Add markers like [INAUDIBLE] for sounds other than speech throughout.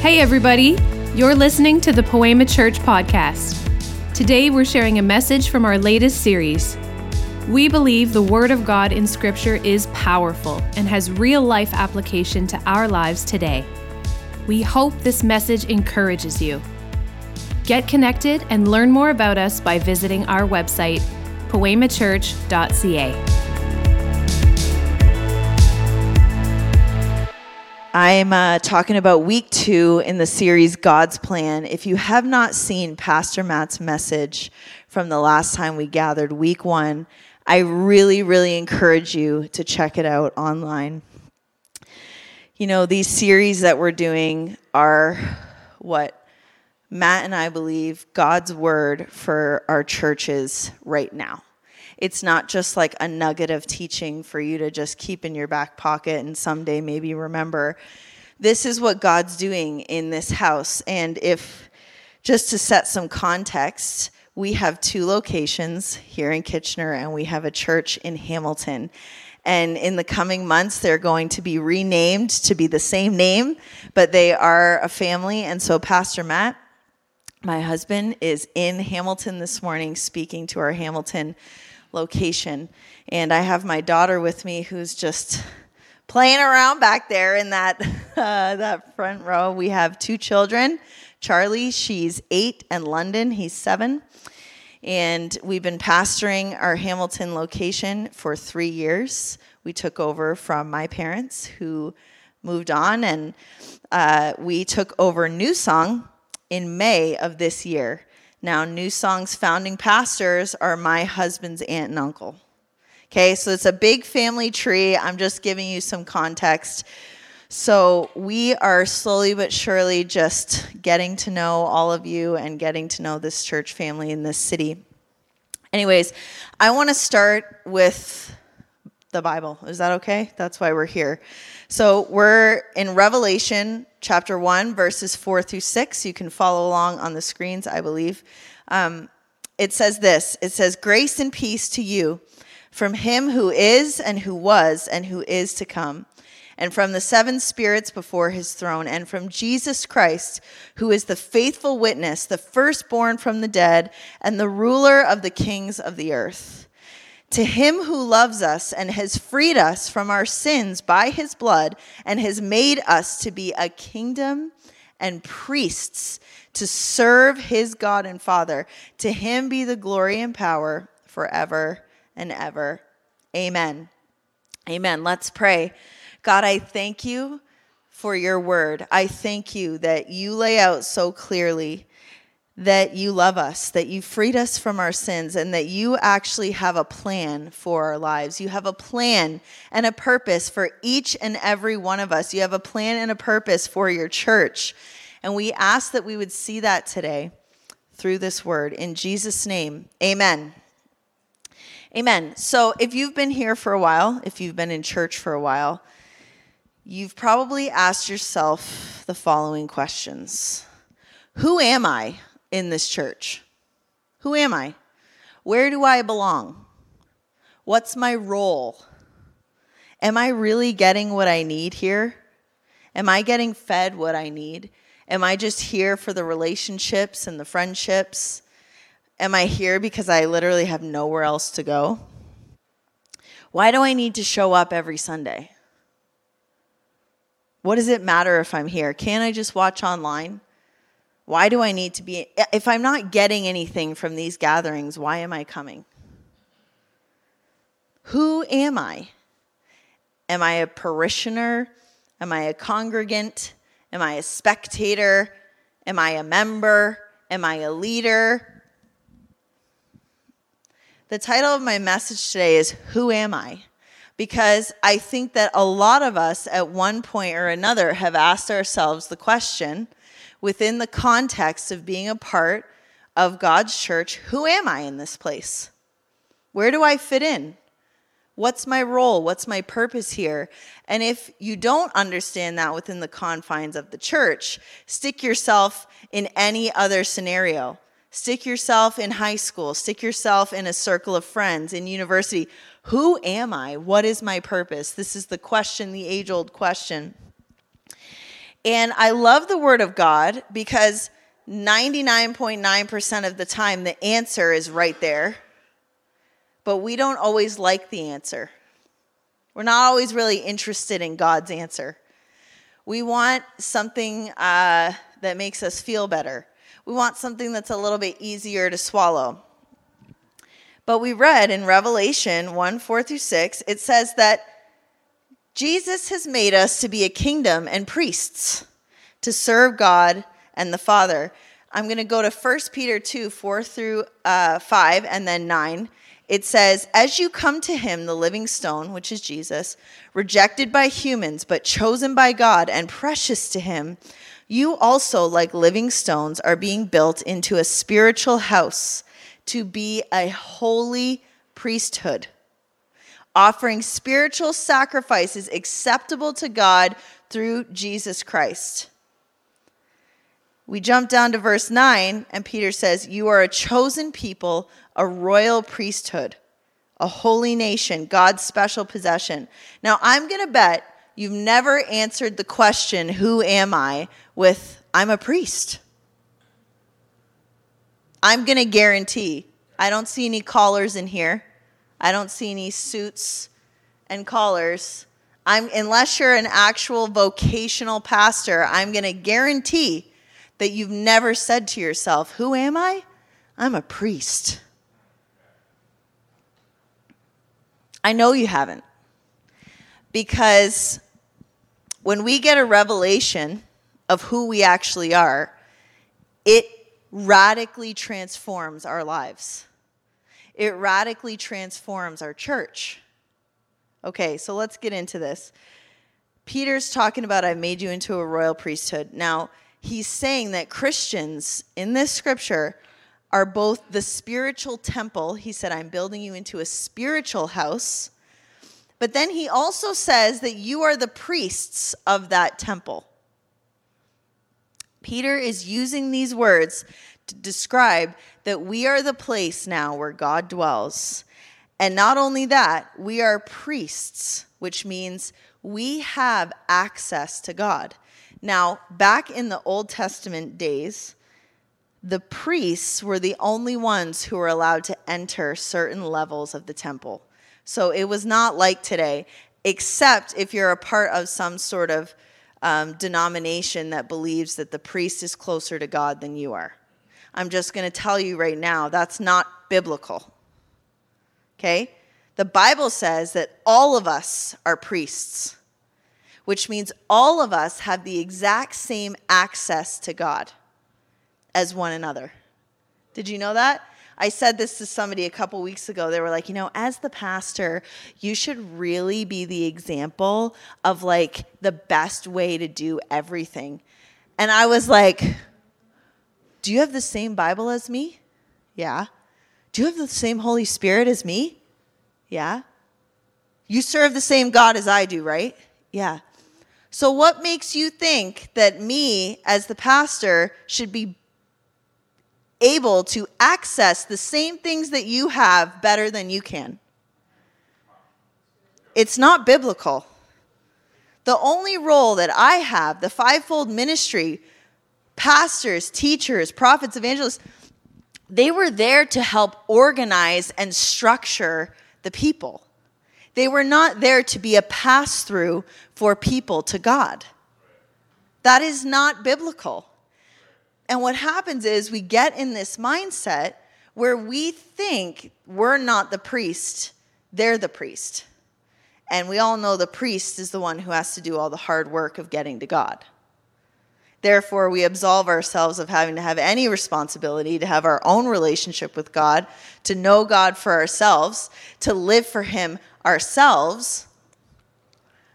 Hey, everybody. You're listening to the Poema Church podcast. Today, we're sharing a message from our latest series. We believe the Word of God in Scripture is powerful and has real life application to our lives today. We hope this message encourages you. Get connected and learn more about us by visiting our website, poemachurch.ca. I'm uh, talking about week two in the series God's Plan. If you have not seen Pastor Matt's message from the last time we gathered, week one, I really, really encourage you to check it out online. You know, these series that we're doing are what Matt and I believe God's word for our churches right now. It's not just like a nugget of teaching for you to just keep in your back pocket and someday maybe remember. This is what God's doing in this house. And if, just to set some context, we have two locations here in Kitchener and we have a church in Hamilton. And in the coming months, they're going to be renamed to be the same name, but they are a family. And so, Pastor Matt, my husband, is in Hamilton this morning speaking to our Hamilton location. And I have my daughter with me who's just playing around back there in that, [LAUGHS] uh, that front row. We have two children. Charlie, she's eight, and London, he's seven. And we've been pastoring our Hamilton location for three years. We took over from my parents who moved on, and uh, we took over New Song in May of this year. Now, New Song's founding pastors are my husband's aunt and uncle. Okay, so it's a big family tree. I'm just giving you some context. So, we are slowly but surely just getting to know all of you and getting to know this church family in this city. Anyways, I want to start with the Bible. Is that okay? That's why we're here. So, we're in Revelation chapter 1, verses 4 through 6. You can follow along on the screens, I believe. Um, it says this It says, Grace and peace to you from him who is, and who was, and who is to come, and from the seven spirits before his throne, and from Jesus Christ, who is the faithful witness, the firstborn from the dead, and the ruler of the kings of the earth. To him who loves us and has freed us from our sins by his blood and has made us to be a kingdom and priests to serve his God and Father. To him be the glory and power forever and ever. Amen. Amen. Let's pray. God, I thank you for your word. I thank you that you lay out so clearly that you love us, that you freed us from our sins, and that you actually have a plan for our lives. You have a plan and a purpose for each and every one of us. You have a plan and a purpose for your church. And we ask that we would see that today through this word. In Jesus' name, amen. Amen. So if you've been here for a while, if you've been in church for a while, you've probably asked yourself the following questions Who am I? In this church? Who am I? Where do I belong? What's my role? Am I really getting what I need here? Am I getting fed what I need? Am I just here for the relationships and the friendships? Am I here because I literally have nowhere else to go? Why do I need to show up every Sunday? What does it matter if I'm here? Can't I just watch online? Why do I need to be? If I'm not getting anything from these gatherings, why am I coming? Who am I? Am I a parishioner? Am I a congregant? Am I a spectator? Am I a member? Am I a leader? The title of my message today is Who Am I? Because I think that a lot of us at one point or another have asked ourselves the question within the context of being a part of God's church, who am I in this place? Where do I fit in? What's my role? What's my purpose here? And if you don't understand that within the confines of the church, stick yourself in any other scenario. Stick yourself in high school, stick yourself in a circle of friends, in university. Who am I? What is my purpose? This is the question, the age old question. And I love the Word of God because 99.9% of the time the answer is right there, but we don't always like the answer. We're not always really interested in God's answer. We want something uh, that makes us feel better. We want something that's a little bit easier to swallow. But we read in Revelation 1 4 through 6, it says that Jesus has made us to be a kingdom and priests to serve God and the Father. I'm going to go to 1 Peter 2 4 through uh, 5 and then 9. It says, As you come to him, the living stone, which is Jesus, rejected by humans, but chosen by God and precious to him, you also, like living stones, are being built into a spiritual house to be a holy priesthood, offering spiritual sacrifices acceptable to God through Jesus Christ. We jump down to verse 9, and Peter says, You are a chosen people, a royal priesthood, a holy nation, God's special possession. Now, I'm going to bet you've never answered the question, Who am I? with, I'm a priest. I'm going to guarantee. I don't see any collars in here. I don't see any suits and collars. I'm, unless you're an actual vocational pastor, I'm going to guarantee that you've never said to yourself, Who am I? I'm a priest. I know you haven't. Because when we get a revelation of who we actually are, it radically transforms our lives. It radically transforms our church. Okay, so let's get into this. Peter's talking about, I've made you into a royal priesthood. Now, he's saying that Christians in this scripture are both the spiritual temple. He said, I'm building you into a spiritual house. But then he also says that you are the priests of that temple. Peter is using these words describe that we are the place now where God dwells. And not only that, we are priests, which means we have access to God. Now, back in the Old Testament days, the priests were the only ones who were allowed to enter certain levels of the temple. So it was not like today, except if you're a part of some sort of um, denomination that believes that the priest is closer to God than you are. I'm just going to tell you right now that's not biblical. Okay? The Bible says that all of us are priests which means all of us have the exact same access to God as one another. Did you know that? I said this to somebody a couple weeks ago. They were like, you know, as the pastor, you should really be the example of like the best way to do everything. And I was like, do you have the same Bible as me? Yeah. Do you have the same Holy Spirit as me? Yeah. You serve the same God as I do, right? Yeah. So, what makes you think that me, as the pastor, should be able to access the same things that you have better than you can? It's not biblical. The only role that I have, the fivefold ministry, pastors, teachers, prophets, evangelists, they were there to help organize and structure the people. They were not there to be a pass through for people to God. That is not biblical. And what happens is we get in this mindset where we think we're not the priest, they're the priest. And we all know the priest is the one who has to do all the hard work of getting to God. Therefore, we absolve ourselves of having to have any responsibility to have our own relationship with God, to know God for ourselves, to live for Him ourselves.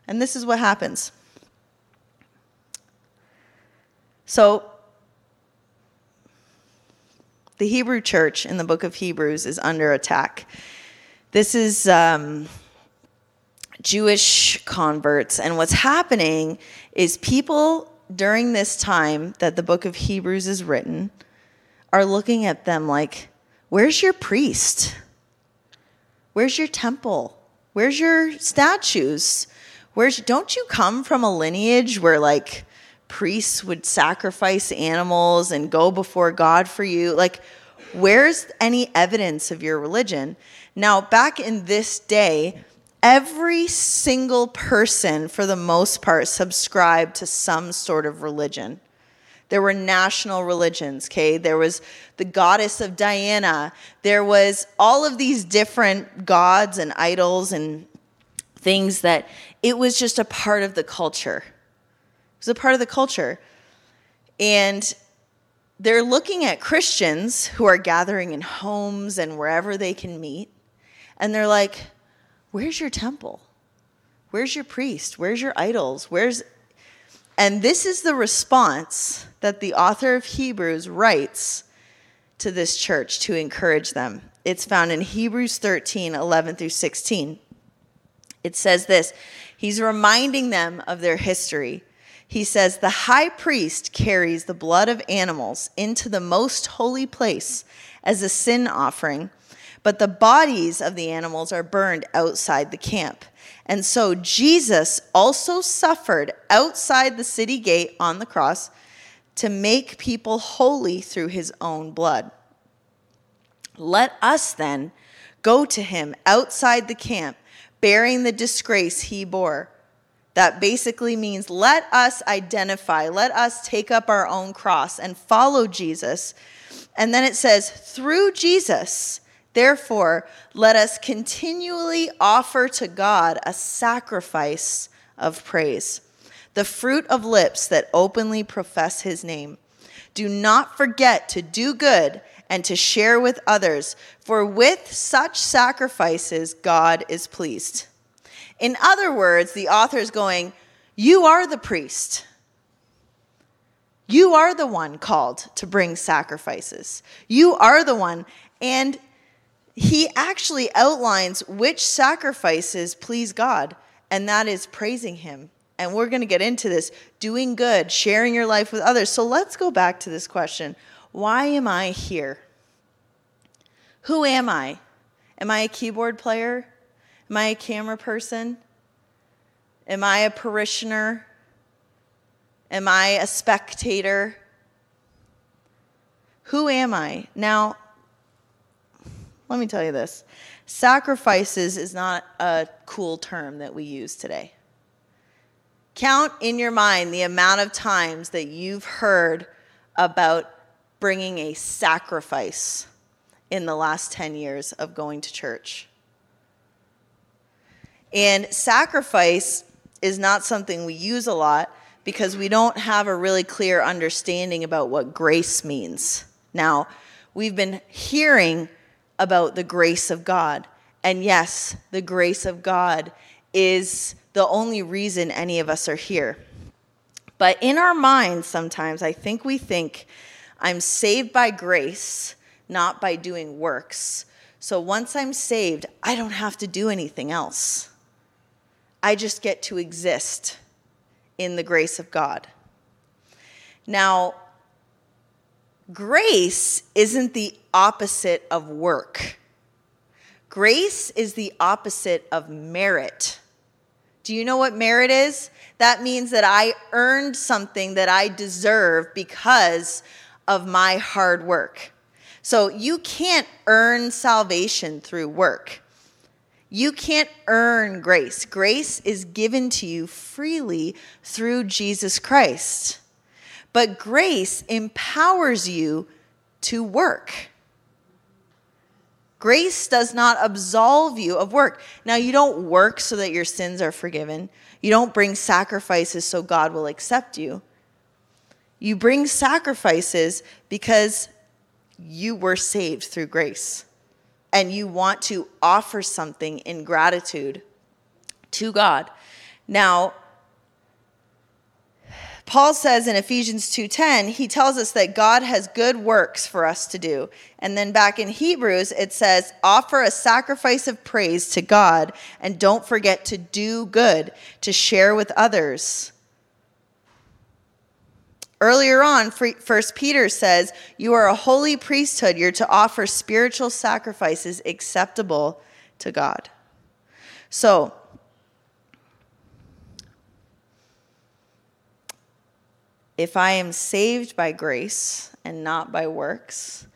And this is what happens. So, the Hebrew church in the book of Hebrews is under attack. This is um, Jewish converts. And what's happening is people during this time that the book of Hebrews is written are looking at them like, where's your priest? Where's your temple? Where's your statues? Where's don't you come from a lineage where like priests would sacrifice animals and go before God for you. Like, where's any evidence of your religion? Now, back in this day, every single person, for the most part, subscribed to some sort of religion. There were national religions, okay? There was the goddess of Diana. There was all of these different gods and idols and things that it was just a part of the culture. It was a part of the culture. And they're looking at Christians who are gathering in homes and wherever they can meet. And they're like, Where's your temple? Where's your priest? Where's your idols? Where's. And this is the response that the author of Hebrews writes to this church to encourage them. It's found in Hebrews 13 11 through 16. It says this He's reminding them of their history. He says, The high priest carries the blood of animals into the most holy place as a sin offering but the bodies of the animals are burned outside the camp. And so Jesus also suffered outside the city gate on the cross to make people holy through his own blood. Let us then go to him outside the camp, bearing the disgrace he bore. That basically means let us identify, let us take up our own cross and follow Jesus. And then it says, through Jesus, Therefore, let us continually offer to God a sacrifice of praise, the fruit of lips that openly profess his name. Do not forget to do good and to share with others, for with such sacrifices, God is pleased. In other words, the author is going, You are the priest. You are the one called to bring sacrifices. You are the one. And he actually outlines which sacrifices please God, and that is praising Him. And we're going to get into this doing good, sharing your life with others. So let's go back to this question Why am I here? Who am I? Am I a keyboard player? Am I a camera person? Am I a parishioner? Am I a spectator? Who am I? Now, let me tell you this sacrifices is not a cool term that we use today. Count in your mind the amount of times that you've heard about bringing a sacrifice in the last 10 years of going to church. And sacrifice is not something we use a lot because we don't have a really clear understanding about what grace means. Now, we've been hearing about the grace of God. And yes, the grace of God is the only reason any of us are here. But in our minds, sometimes I think we think, I'm saved by grace, not by doing works. So once I'm saved, I don't have to do anything else. I just get to exist in the grace of God. Now, Grace isn't the opposite of work. Grace is the opposite of merit. Do you know what merit is? That means that I earned something that I deserve because of my hard work. So you can't earn salvation through work. You can't earn grace. Grace is given to you freely through Jesus Christ. But grace empowers you to work. Grace does not absolve you of work. Now, you don't work so that your sins are forgiven. You don't bring sacrifices so God will accept you. You bring sacrifices because you were saved through grace and you want to offer something in gratitude to God. Now, Paul says in Ephesians 2:10, he tells us that God has good works for us to do. And then back in Hebrews it says, "Offer a sacrifice of praise to God and don't forget to do good, to share with others." Earlier on, 1 Peter says, "You are a holy priesthood, you're to offer spiritual sacrifices acceptable to God." So, If I am saved by grace and not by works,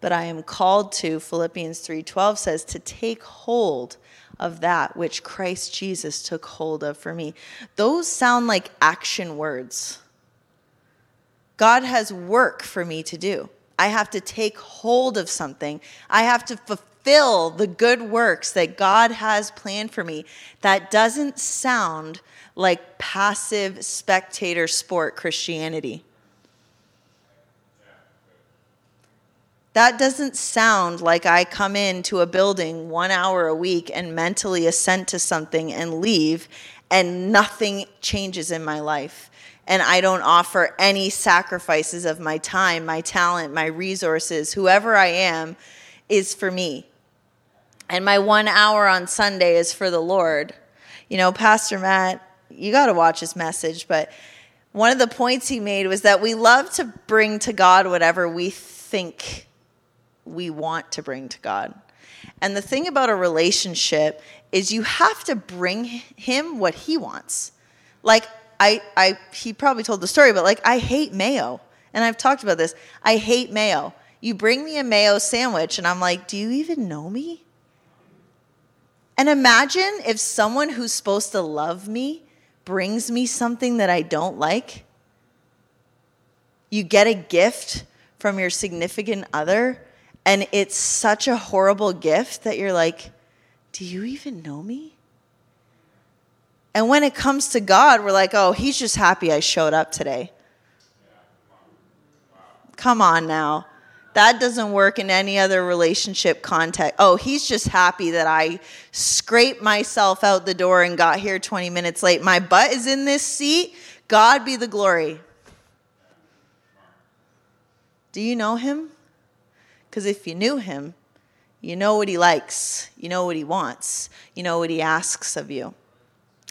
but I am called to, Philippians 3:12 says, to take hold of that which Christ Jesus took hold of for me. Those sound like action words. God has work for me to do. I have to take hold of something. I have to fulfill the good works that God has planned for me. That doesn't sound like passive spectator sport Christianity. That doesn't sound like I come into a building one hour a week and mentally assent to something and leave and nothing changes in my life. And I don't offer any sacrifices of my time, my talent, my resources, whoever I am is for me. And my one hour on Sunday is for the Lord. You know, Pastor Matt, you got to watch his message, but one of the points he made was that we love to bring to God whatever we think we want to bring to God. And the thing about a relationship is you have to bring him what he wants. Like I I he probably told the story, but like I hate mayo. And I've talked about this. I hate mayo. You bring me a mayo sandwich and I'm like, "Do you even know me?" And imagine if someone who's supposed to love me brings me something that I don't like. You get a gift from your significant other and it's such a horrible gift that you're like, do you even know me? And when it comes to God, we're like, oh, he's just happy I showed up today. Come on now. That doesn't work in any other relationship context. Oh, he's just happy that I scraped myself out the door and got here 20 minutes late. My butt is in this seat. God be the glory. Do you know him? Because if you knew him, you know what he likes, you know what he wants, you know what he asks of you.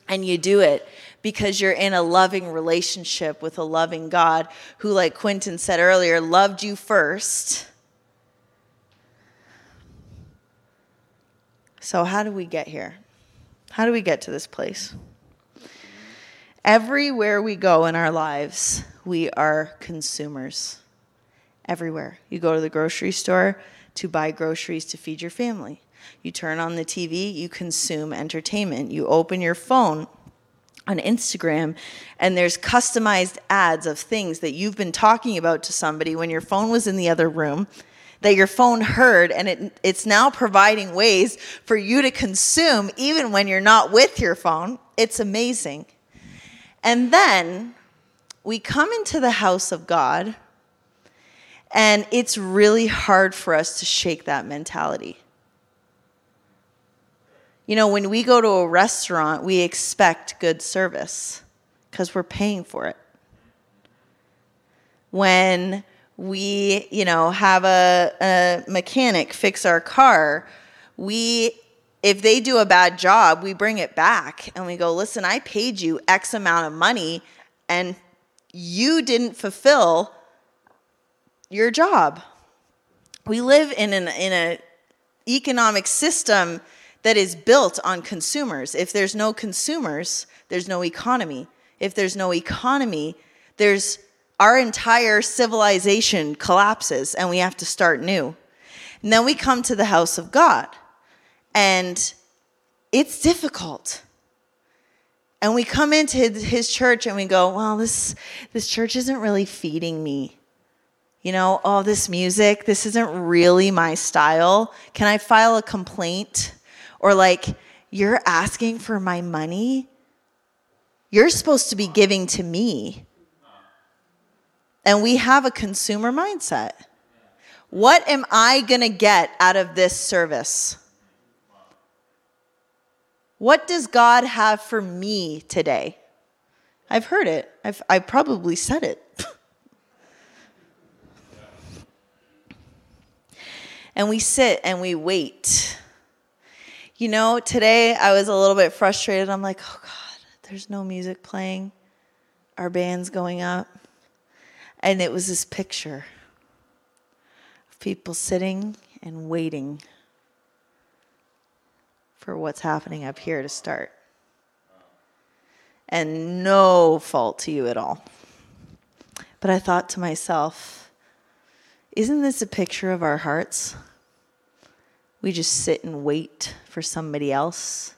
And you do it because you're in a loving relationship with a loving God who, like Quentin said earlier, loved you first. So, how do we get here? How do we get to this place? Everywhere we go in our lives, we are consumers everywhere. You go to the grocery store to buy groceries to feed your family. You turn on the TV, you consume entertainment. You open your phone on Instagram and there's customized ads of things that you've been talking about to somebody when your phone was in the other room that your phone heard and it, it's now providing ways for you to consume even when you're not with your phone. It's amazing. And then we come into the house of God and it's really hard for us to shake that mentality. You know, when we go to a restaurant, we expect good service because we're paying for it. When we, you know, have a, a mechanic fix our car, we if they do a bad job, we bring it back and we go, listen, I paid you X amount of money and you didn't fulfill your job. We live in an in a economic system that is built on consumers. If there's no consumers, there's no economy. If there's no economy, there's our entire civilization collapses and we have to start new. And then we come to the house of God. And it's difficult. And we come into his church and we go, well, this, this church isn't really feeding me you know, oh, this music, this isn't really my style. Can I file a complaint? Or like, you're asking for my money? You're supposed to be giving to me. And we have a consumer mindset. What am I going to get out of this service? What does God have for me today? I've heard it. I've, I probably said it. [LAUGHS] and we sit and we wait. You know, today I was a little bit frustrated. I'm like, oh God, there's no music playing. Our band's going up. And it was this picture of people sitting and waiting for what's happening up here to start. And no fault to you at all. But I thought to myself, isn't this a picture of our hearts? We just sit and wait for somebody else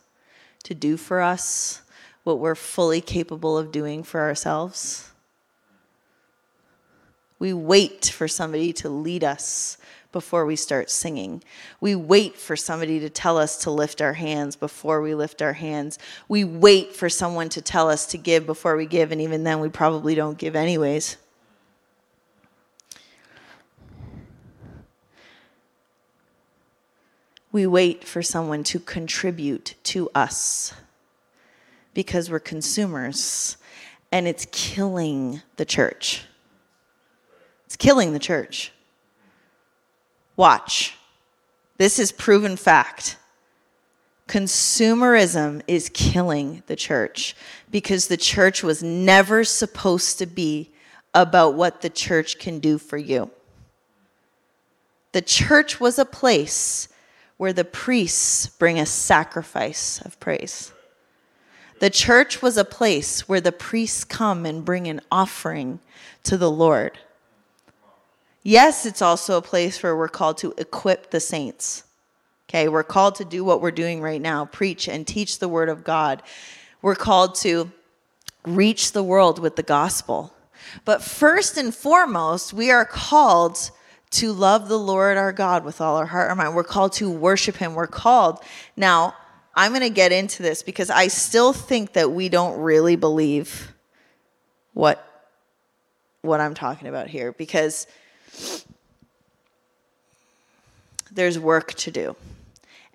to do for us what we're fully capable of doing for ourselves. We wait for somebody to lead us before we start singing. We wait for somebody to tell us to lift our hands before we lift our hands. We wait for someone to tell us to give before we give, and even then, we probably don't give anyways. We wait for someone to contribute to us because we're consumers and it's killing the church. It's killing the church. Watch. This is proven fact. Consumerism is killing the church because the church was never supposed to be about what the church can do for you. The church was a place where the priests bring a sacrifice of praise. The church was a place where the priests come and bring an offering to the Lord. Yes, it's also a place where we're called to equip the saints. Okay, we're called to do what we're doing right now preach and teach the word of God. We're called to reach the world with the gospel. But first and foremost, we are called to love the Lord our God with all our heart and mind. We're called to worship him. We're called. Now, I'm going to get into this because I still think that we don't really believe what what I'm talking about here because there's work to do.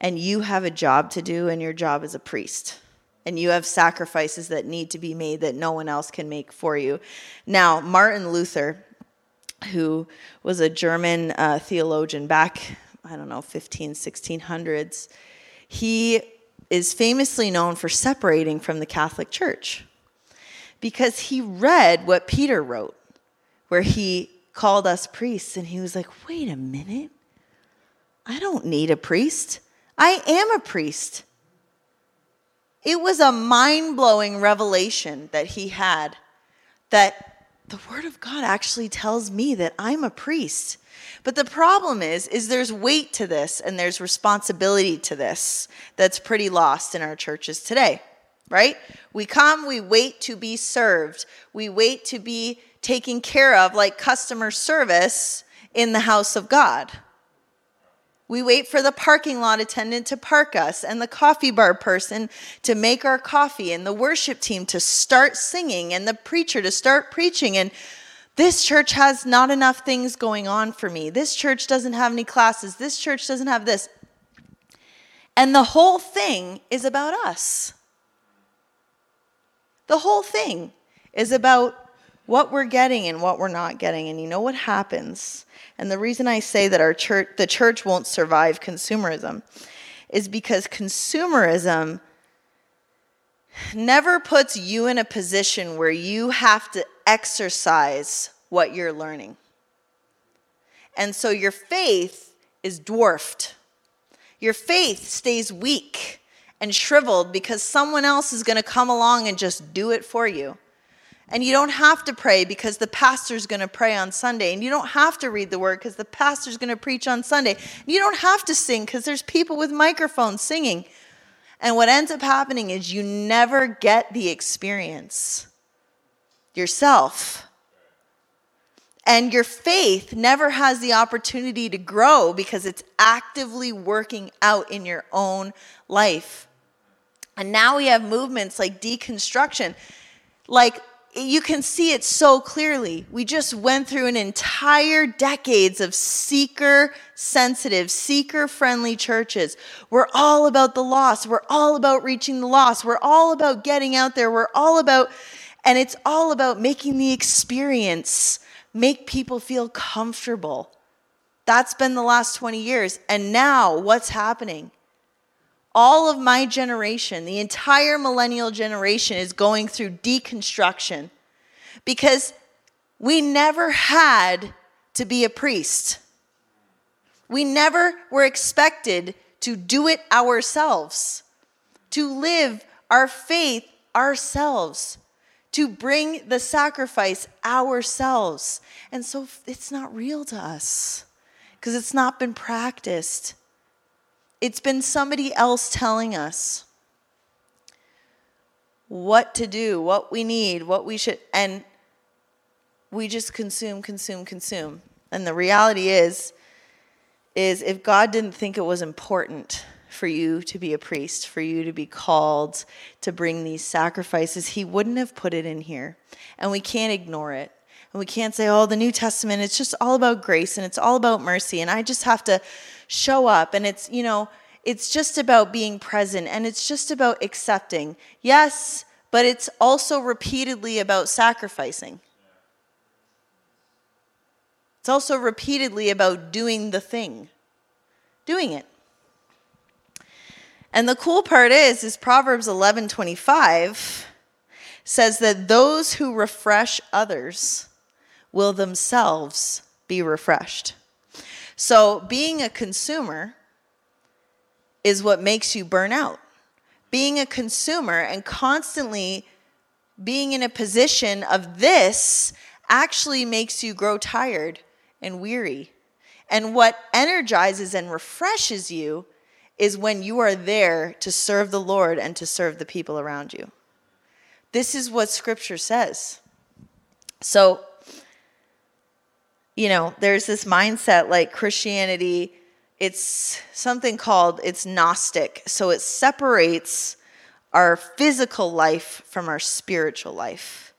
And you have a job to do, and your job is a priest. And you have sacrifices that need to be made that no one else can make for you. Now, Martin Luther, who was a German uh, theologian back, I don't know, 15, 1600s, he is famously known for separating from the Catholic Church because he read what Peter wrote, where he called us priests, and he was like, wait a minute. I don't need a priest. I am a priest. It was a mind blowing revelation that he had that the word of God actually tells me that I'm a priest. But the problem is is there's weight to this and there's responsibility to this that's pretty lost in our churches today, right? We come, we wait to be served. We wait to be taken care of like customer service in the house of God. We wait for the parking lot attendant to park us and the coffee bar person to make our coffee and the worship team to start singing and the preacher to start preaching. And this church has not enough things going on for me. This church doesn't have any classes. This church doesn't have this. And the whole thing is about us. The whole thing is about what we're getting and what we're not getting. And you know what happens? And the reason I say that our church, the church won't survive consumerism is because consumerism never puts you in a position where you have to exercise what you're learning. And so your faith is dwarfed. Your faith stays weak and shriveled because someone else is going to come along and just do it for you. And you don't have to pray because the pastor's going to pray on Sunday. And you don't have to read the word because the pastor's going to preach on Sunday. And You don't have to sing because there's people with microphones singing. And what ends up happening is you never get the experience yourself. And your faith never has the opportunity to grow because it's actively working out in your own life. And now we have movements like deconstruction. Like you can see it so clearly. We just went through an entire decades of seeker sensitive, seeker friendly churches. We're all about the lost. We're all about reaching the lost. We're all about getting out there. We're all about, and it's all about making the experience make people feel comfortable. That's been the last 20 years. And now what's happening? All of my generation, the entire millennial generation, is going through deconstruction because we never had to be a priest. We never were expected to do it ourselves, to live our faith ourselves, to bring the sacrifice ourselves. And so it's not real to us because it's not been practiced. It's been somebody else telling us what to do, what we need, what we should, and we just consume, consume, consume. And the reality is, is if God didn't think it was important for you to be a priest, for you to be called to bring these sacrifices, He wouldn't have put it in here. And we can't ignore it. And we can't say, oh, the New Testament, it's just all about grace and it's all about mercy. And I just have to show up. And it's, you know, it's just about being present and it's just about accepting. Yes, but it's also repeatedly about sacrificing. It's also repeatedly about doing the thing, doing it. And the cool part is, is Proverbs 11:25 says that those who refresh others will themselves be refreshed. So, being a consumer is what makes you burn out. Being a consumer and constantly being in a position of this actually makes you grow tired and weary. And what energizes and refreshes you is when you are there to serve the Lord and to serve the people around you. This is what scripture says. So, you know, there's this mindset like Christianity, it's something called it's gnostic. So it separates our physical life from our spiritual life.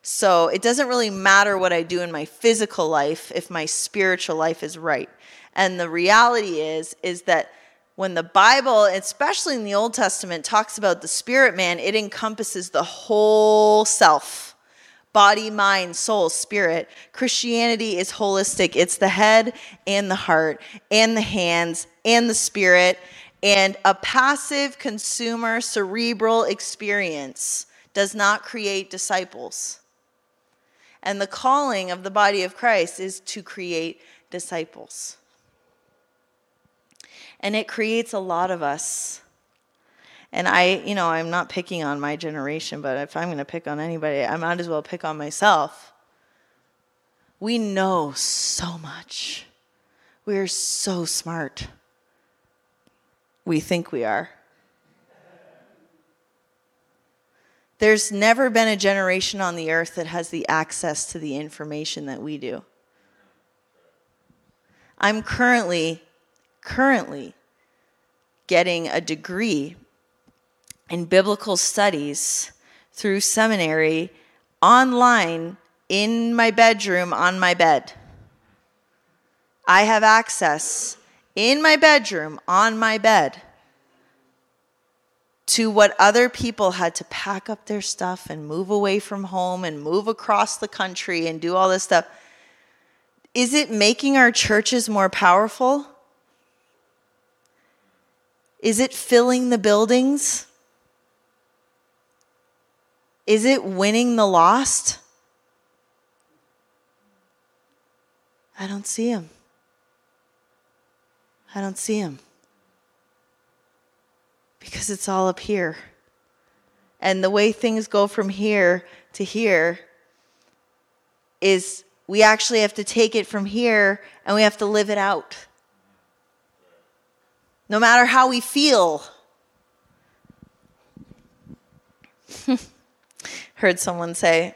So it doesn't really matter what I do in my physical life if my spiritual life is right. And the reality is is that when the Bible, especially in the Old Testament, talks about the spirit man, it encompasses the whole self body, mind, soul, spirit. Christianity is holistic, it's the head and the heart, and the hands and the spirit. And a passive consumer cerebral experience does not create disciples. And the calling of the body of Christ is to create disciples. And it creates a lot of us. And I, you know, I'm not picking on my generation, but if I'm going to pick on anybody, I might as well pick on myself. We know so much. We're so smart. We think we are. There's never been a generation on the earth that has the access to the information that we do. I'm currently currently getting a degree in biblical studies through seminary online in my bedroom on my bed. I have access in my bedroom on my bed to what other people had to pack up their stuff and move away from home and move across the country and do all this stuff. Is it making our churches more powerful? Is it filling the buildings? Is it winning the lost? I don't see him. I don't see him. Because it's all up here. And the way things go from here to here is we actually have to take it from here and we have to live it out no matter how we feel. [LAUGHS] Heard someone say,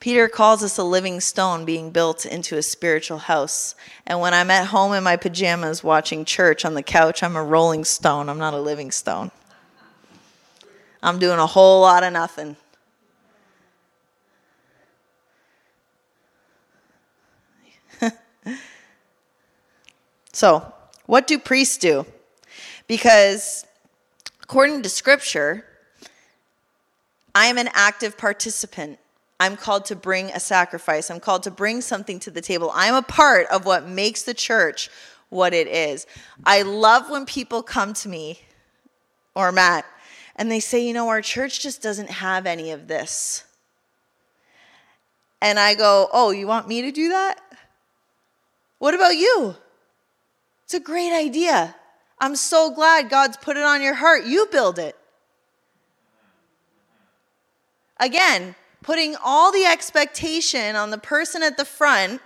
Peter calls us a living stone being built into a spiritual house. And when I'm at home in my pajamas watching church on the couch, I'm a rolling stone. I'm not a living stone. I'm doing a whole lot of nothing. [LAUGHS] so, what do priests do? Because according to scripture, I am an active participant. I'm called to bring a sacrifice. I'm called to bring something to the table. I'm a part of what makes the church what it is. I love when people come to me or Matt and they say, you know, our church just doesn't have any of this. And I go, oh, you want me to do that? What about you? It's a great idea. I'm so glad God's put it on your heart. You build it. Again, putting all the expectation on the person at the front,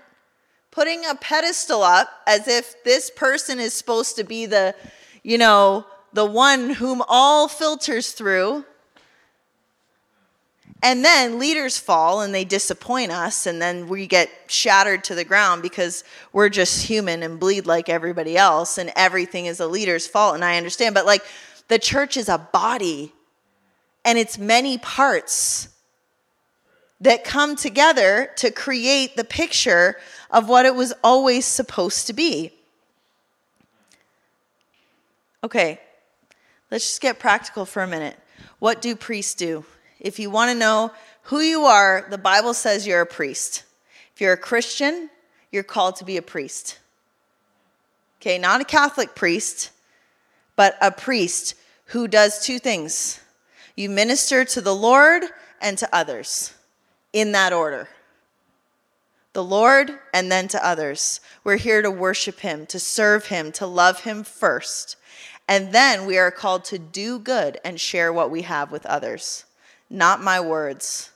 putting a pedestal up as if this person is supposed to be the, you know, the one whom all filters through. And then leaders fall and they disappoint us, and then we get shattered to the ground because we're just human and bleed like everybody else, and everything is a leader's fault. And I understand, but like the church is a body and it's many parts that come together to create the picture of what it was always supposed to be. Okay, let's just get practical for a minute. What do priests do? If you want to know who you are, the Bible says you're a priest. If you're a Christian, you're called to be a priest. Okay, not a Catholic priest, but a priest who does two things you minister to the Lord and to others in that order the Lord and then to others. We're here to worship Him, to serve Him, to love Him first. And then we are called to do good and share what we have with others. Not my words.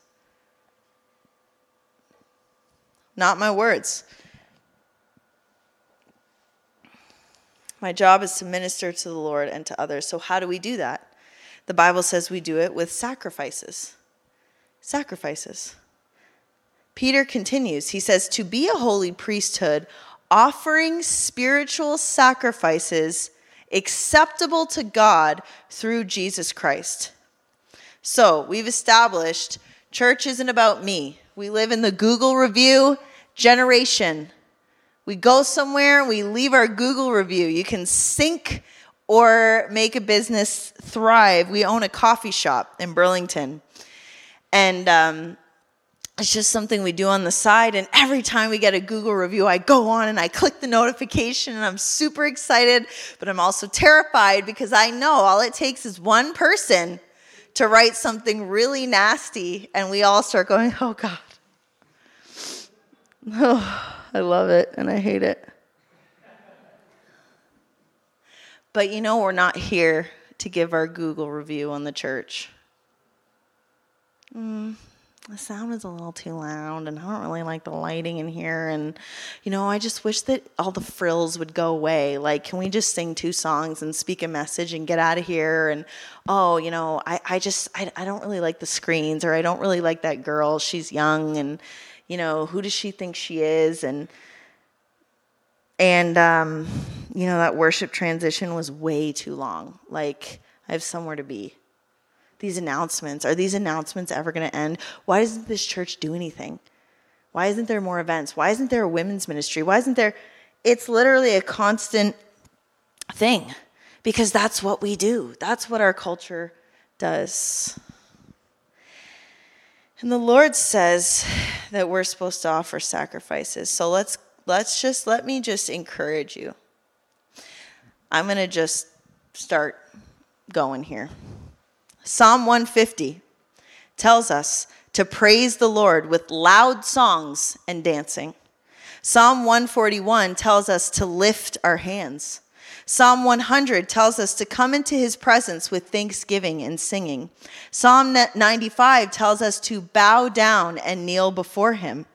Not my words. My job is to minister to the Lord and to others. So, how do we do that? The Bible says we do it with sacrifices. Sacrifices. Peter continues. He says, To be a holy priesthood, offering spiritual sacrifices acceptable to God through Jesus Christ. So we've established church isn't about me. We live in the Google review generation. We go somewhere, we leave our Google review. You can sink or make a business thrive. We own a coffee shop in Burlington. And um, it's just something we do on the side. And every time we get a Google review, I go on and I click the notification and I'm super excited, but I'm also terrified because I know all it takes is one person to write something really nasty and we all start going, oh God. Oh, [SIGHS] I love it and I hate it. But you know, we're not here to give our Google review on the church. Mm, the sound is a little too loud, and I don't really like the lighting in here. And, you know, I just wish that all the frills would go away. Like, can we just sing two songs and speak a message and get out of here? And, oh, you know, I, I just, I, I don't really like the screens, or I don't really like that girl. She's young, and, you know, who does she think she is? And, and, um, you know, that worship transition was way too long. Like, I have somewhere to be these announcements? Are these announcements ever going to end? Why doesn't this church do anything? Why isn't there more events? Why isn't there a women's ministry? Why isn't there? It's literally a constant thing because that's what we do. That's what our culture does. And the Lord says that we're supposed to offer sacrifices. So let's let's just let me just encourage you. I'm going to just start going here. Psalm 150 tells us to praise the Lord with loud songs and dancing. Psalm 141 tells us to lift our hands. Psalm 100 tells us to come into his presence with thanksgiving and singing. Psalm 95 tells us to bow down and kneel before him.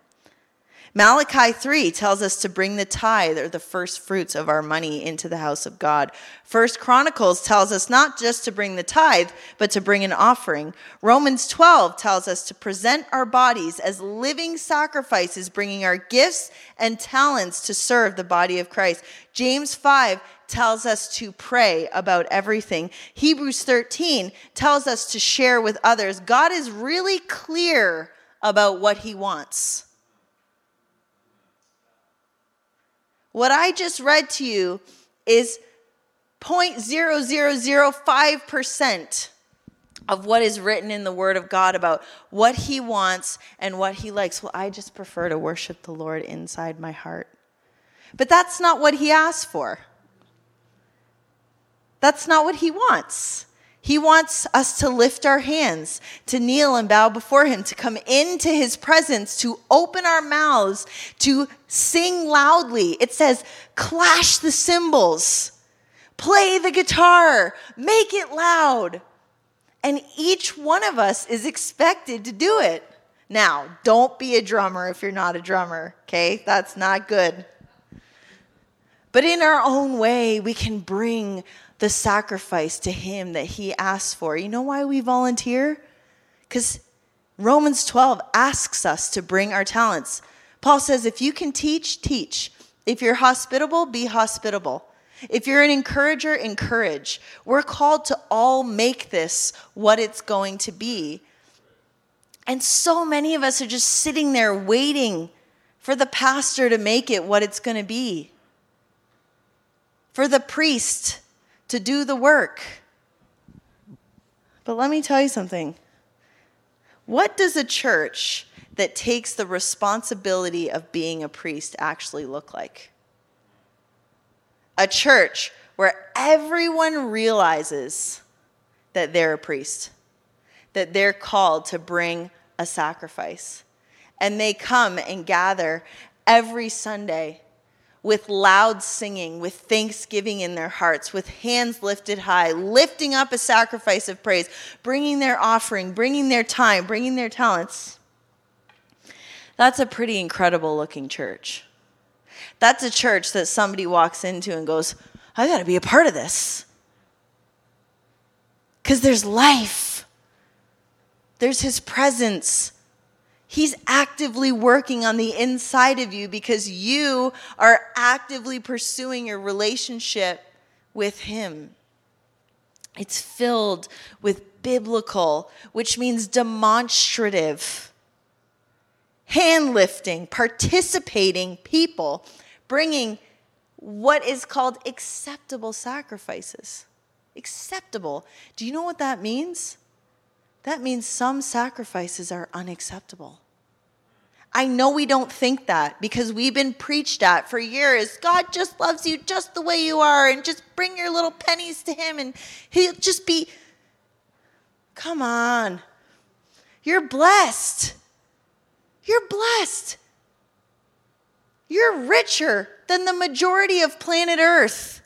Malachi 3 tells us to bring the tithe or the first fruits of our money into the house of God. First Chronicles tells us not just to bring the tithe, but to bring an offering. Romans 12 tells us to present our bodies as living sacrifices, bringing our gifts and talents to serve the body of Christ. James 5 tells us to pray about everything. Hebrews 13 tells us to share with others. God is really clear about what he wants. What I just read to you is 0.0005% of what is written in the Word of God about what He wants and what He likes. Well, I just prefer to worship the Lord inside my heart. But that's not what He asked for. That's not what He wants. He wants us to lift our hands, to kneel and bow before Him, to come into His presence, to open our mouths, to sing loudly. It says, clash the cymbals, play the guitar, make it loud, And each one of us is expected to do it. Now, don't be a drummer if you're not a drummer, okay? That's not good. But in our own way, we can bring the sacrifice to Him that He asks for. You know why we volunteer? Because Romans 12 asks us to bring our talents. Paul says, if you can teach, teach. If you're hospitable, be hospitable. If you're an encourager, encourage. We're called to all make this what it's going to be. And so many of us are just sitting there waiting for the pastor to make it what it's going to be, for the priest to do the work. But let me tell you something. What does a church that takes the responsibility of being a priest actually look like? A church where everyone realizes that they're a priest, that they're called to bring a sacrifice. And they come and gather every Sunday with loud singing, with thanksgiving in their hearts, with hands lifted high, lifting up a sacrifice of praise, bringing their offering, bringing their time, bringing their talents. That's a pretty incredible looking church. That's a church that somebody walks into and goes, I got to be a part of this. Because there's life, there's His presence. He's actively working on the inside of you because you are actively pursuing your relationship with Him. It's filled with biblical, which means demonstrative, hand lifting, participating people, bringing what is called acceptable sacrifices. Acceptable. Do you know what that means? That means some sacrifices are unacceptable. I know we don't think that because we've been preached at for years. God just loves you just the way you are, and just bring your little pennies to Him, and He'll just be. Come on. You're blessed. You're blessed. You're richer than the majority of planet Earth.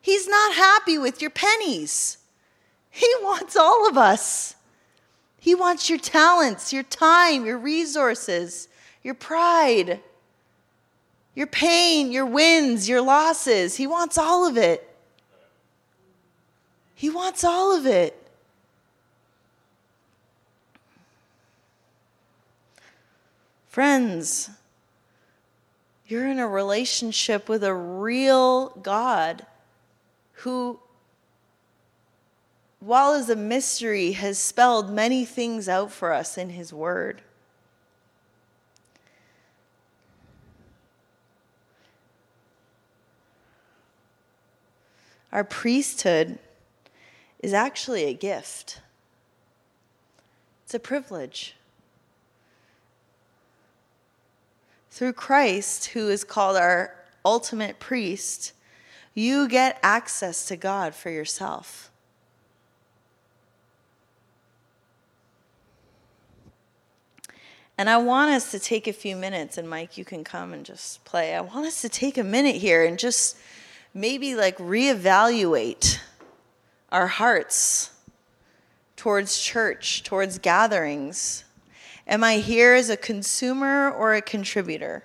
He's not happy with your pennies. He wants all of us. He wants your talents, your time, your resources, your pride, your pain, your wins, your losses. He wants all of it. He wants all of it. Friends, you're in a relationship with a real God who while as a mystery, has spelled many things out for us in His Word. Our priesthood is actually a gift, it's a privilege. Through Christ, who is called our ultimate priest, you get access to God for yourself. And I want us to take a few minutes, and Mike, you can come and just play. I want us to take a minute here and just maybe like reevaluate our hearts towards church, towards gatherings. Am I here as a consumer or a contributor?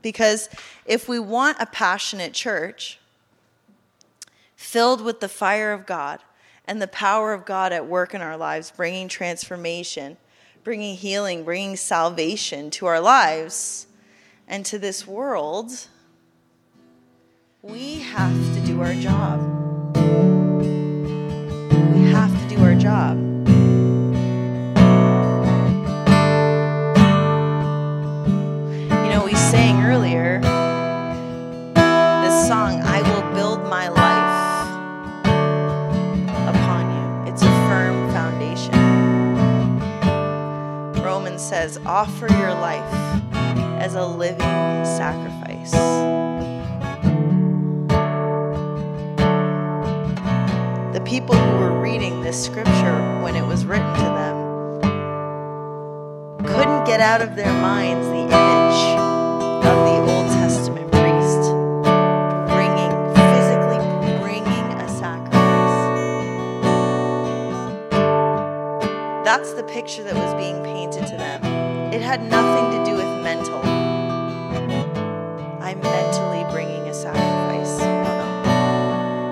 Because if we want a passionate church filled with the fire of God and the power of God at work in our lives, bringing transformation, bringing healing, bringing salvation to our lives and to this world, we have to do our job. We have to do our job. Says, offer your life as a living sacrifice. The people who were reading this scripture when it was written to them couldn't get out of their minds the image That's the picture that was being painted to them. It had nothing to do with mental. I'm mentally bringing a sacrifice.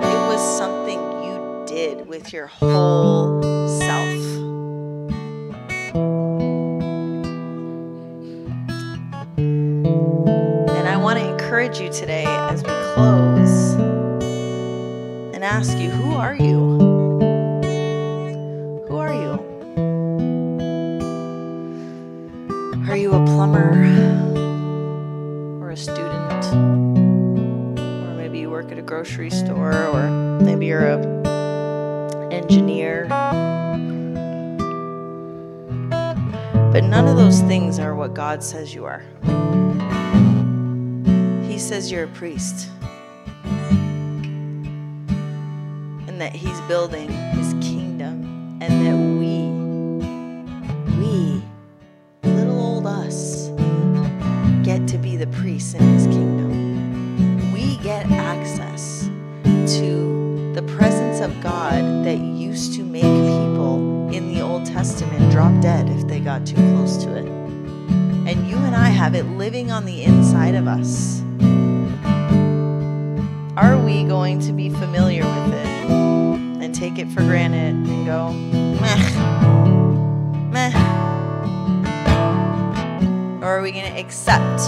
It was something you did with your whole God says you are. He says you're a priest. We going to accept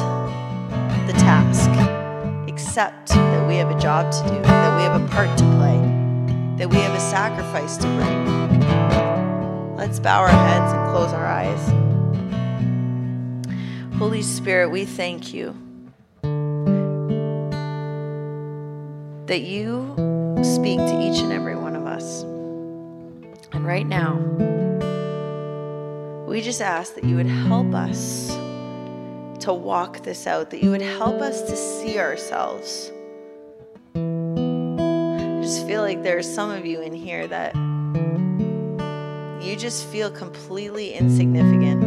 the task? Accept that we have a job to do, that we have a part to play, that we have a sacrifice to bring. Let's bow our heads and close our eyes. Holy Spirit, we thank you that you speak to each and every one of us. And right now, we just ask that you would help us to walk this out, that you would help us to see ourselves. I just feel like there's some of you in here that you just feel completely insignificant.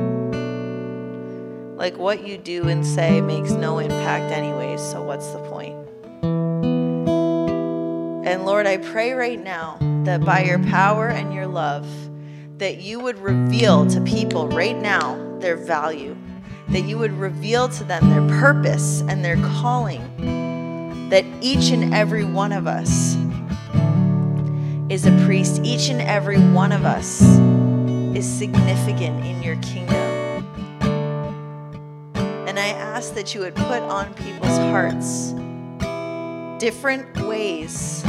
Like what you do and say makes no impact, anyways, so what's the point? And Lord, I pray right now that by your power and your love, that you would reveal to people right now their value, that you would reveal to them their purpose and their calling, that each and every one of us is a priest, each and every one of us is significant in your kingdom. And I ask that you would put on people's hearts different ways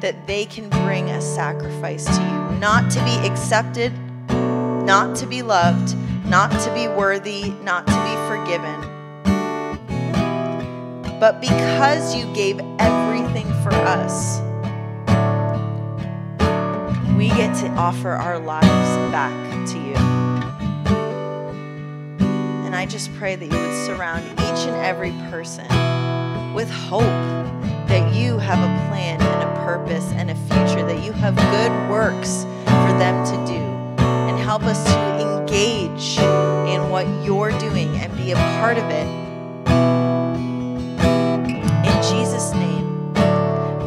that they can bring a sacrifice to you, not to be accepted, not to be loved, not to be worthy, not to be forgiven, but because you gave everything for us, we get to offer our lives back to you. And I just pray that you would surround each and every person with hope that you have a plan and a purpose and a future, that you have good works for them to do, and help us to engage in what you're doing and be a part of it. In Jesus' name,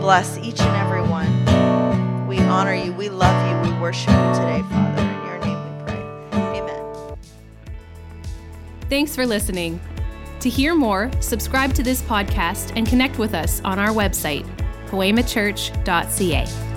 bless each and every one. We honor you, we love you, we worship you today, Father. In your name we pray. Amen. Thanks for listening. To hear more, subscribe to this podcast and connect with us on our website, poemachurch.ca.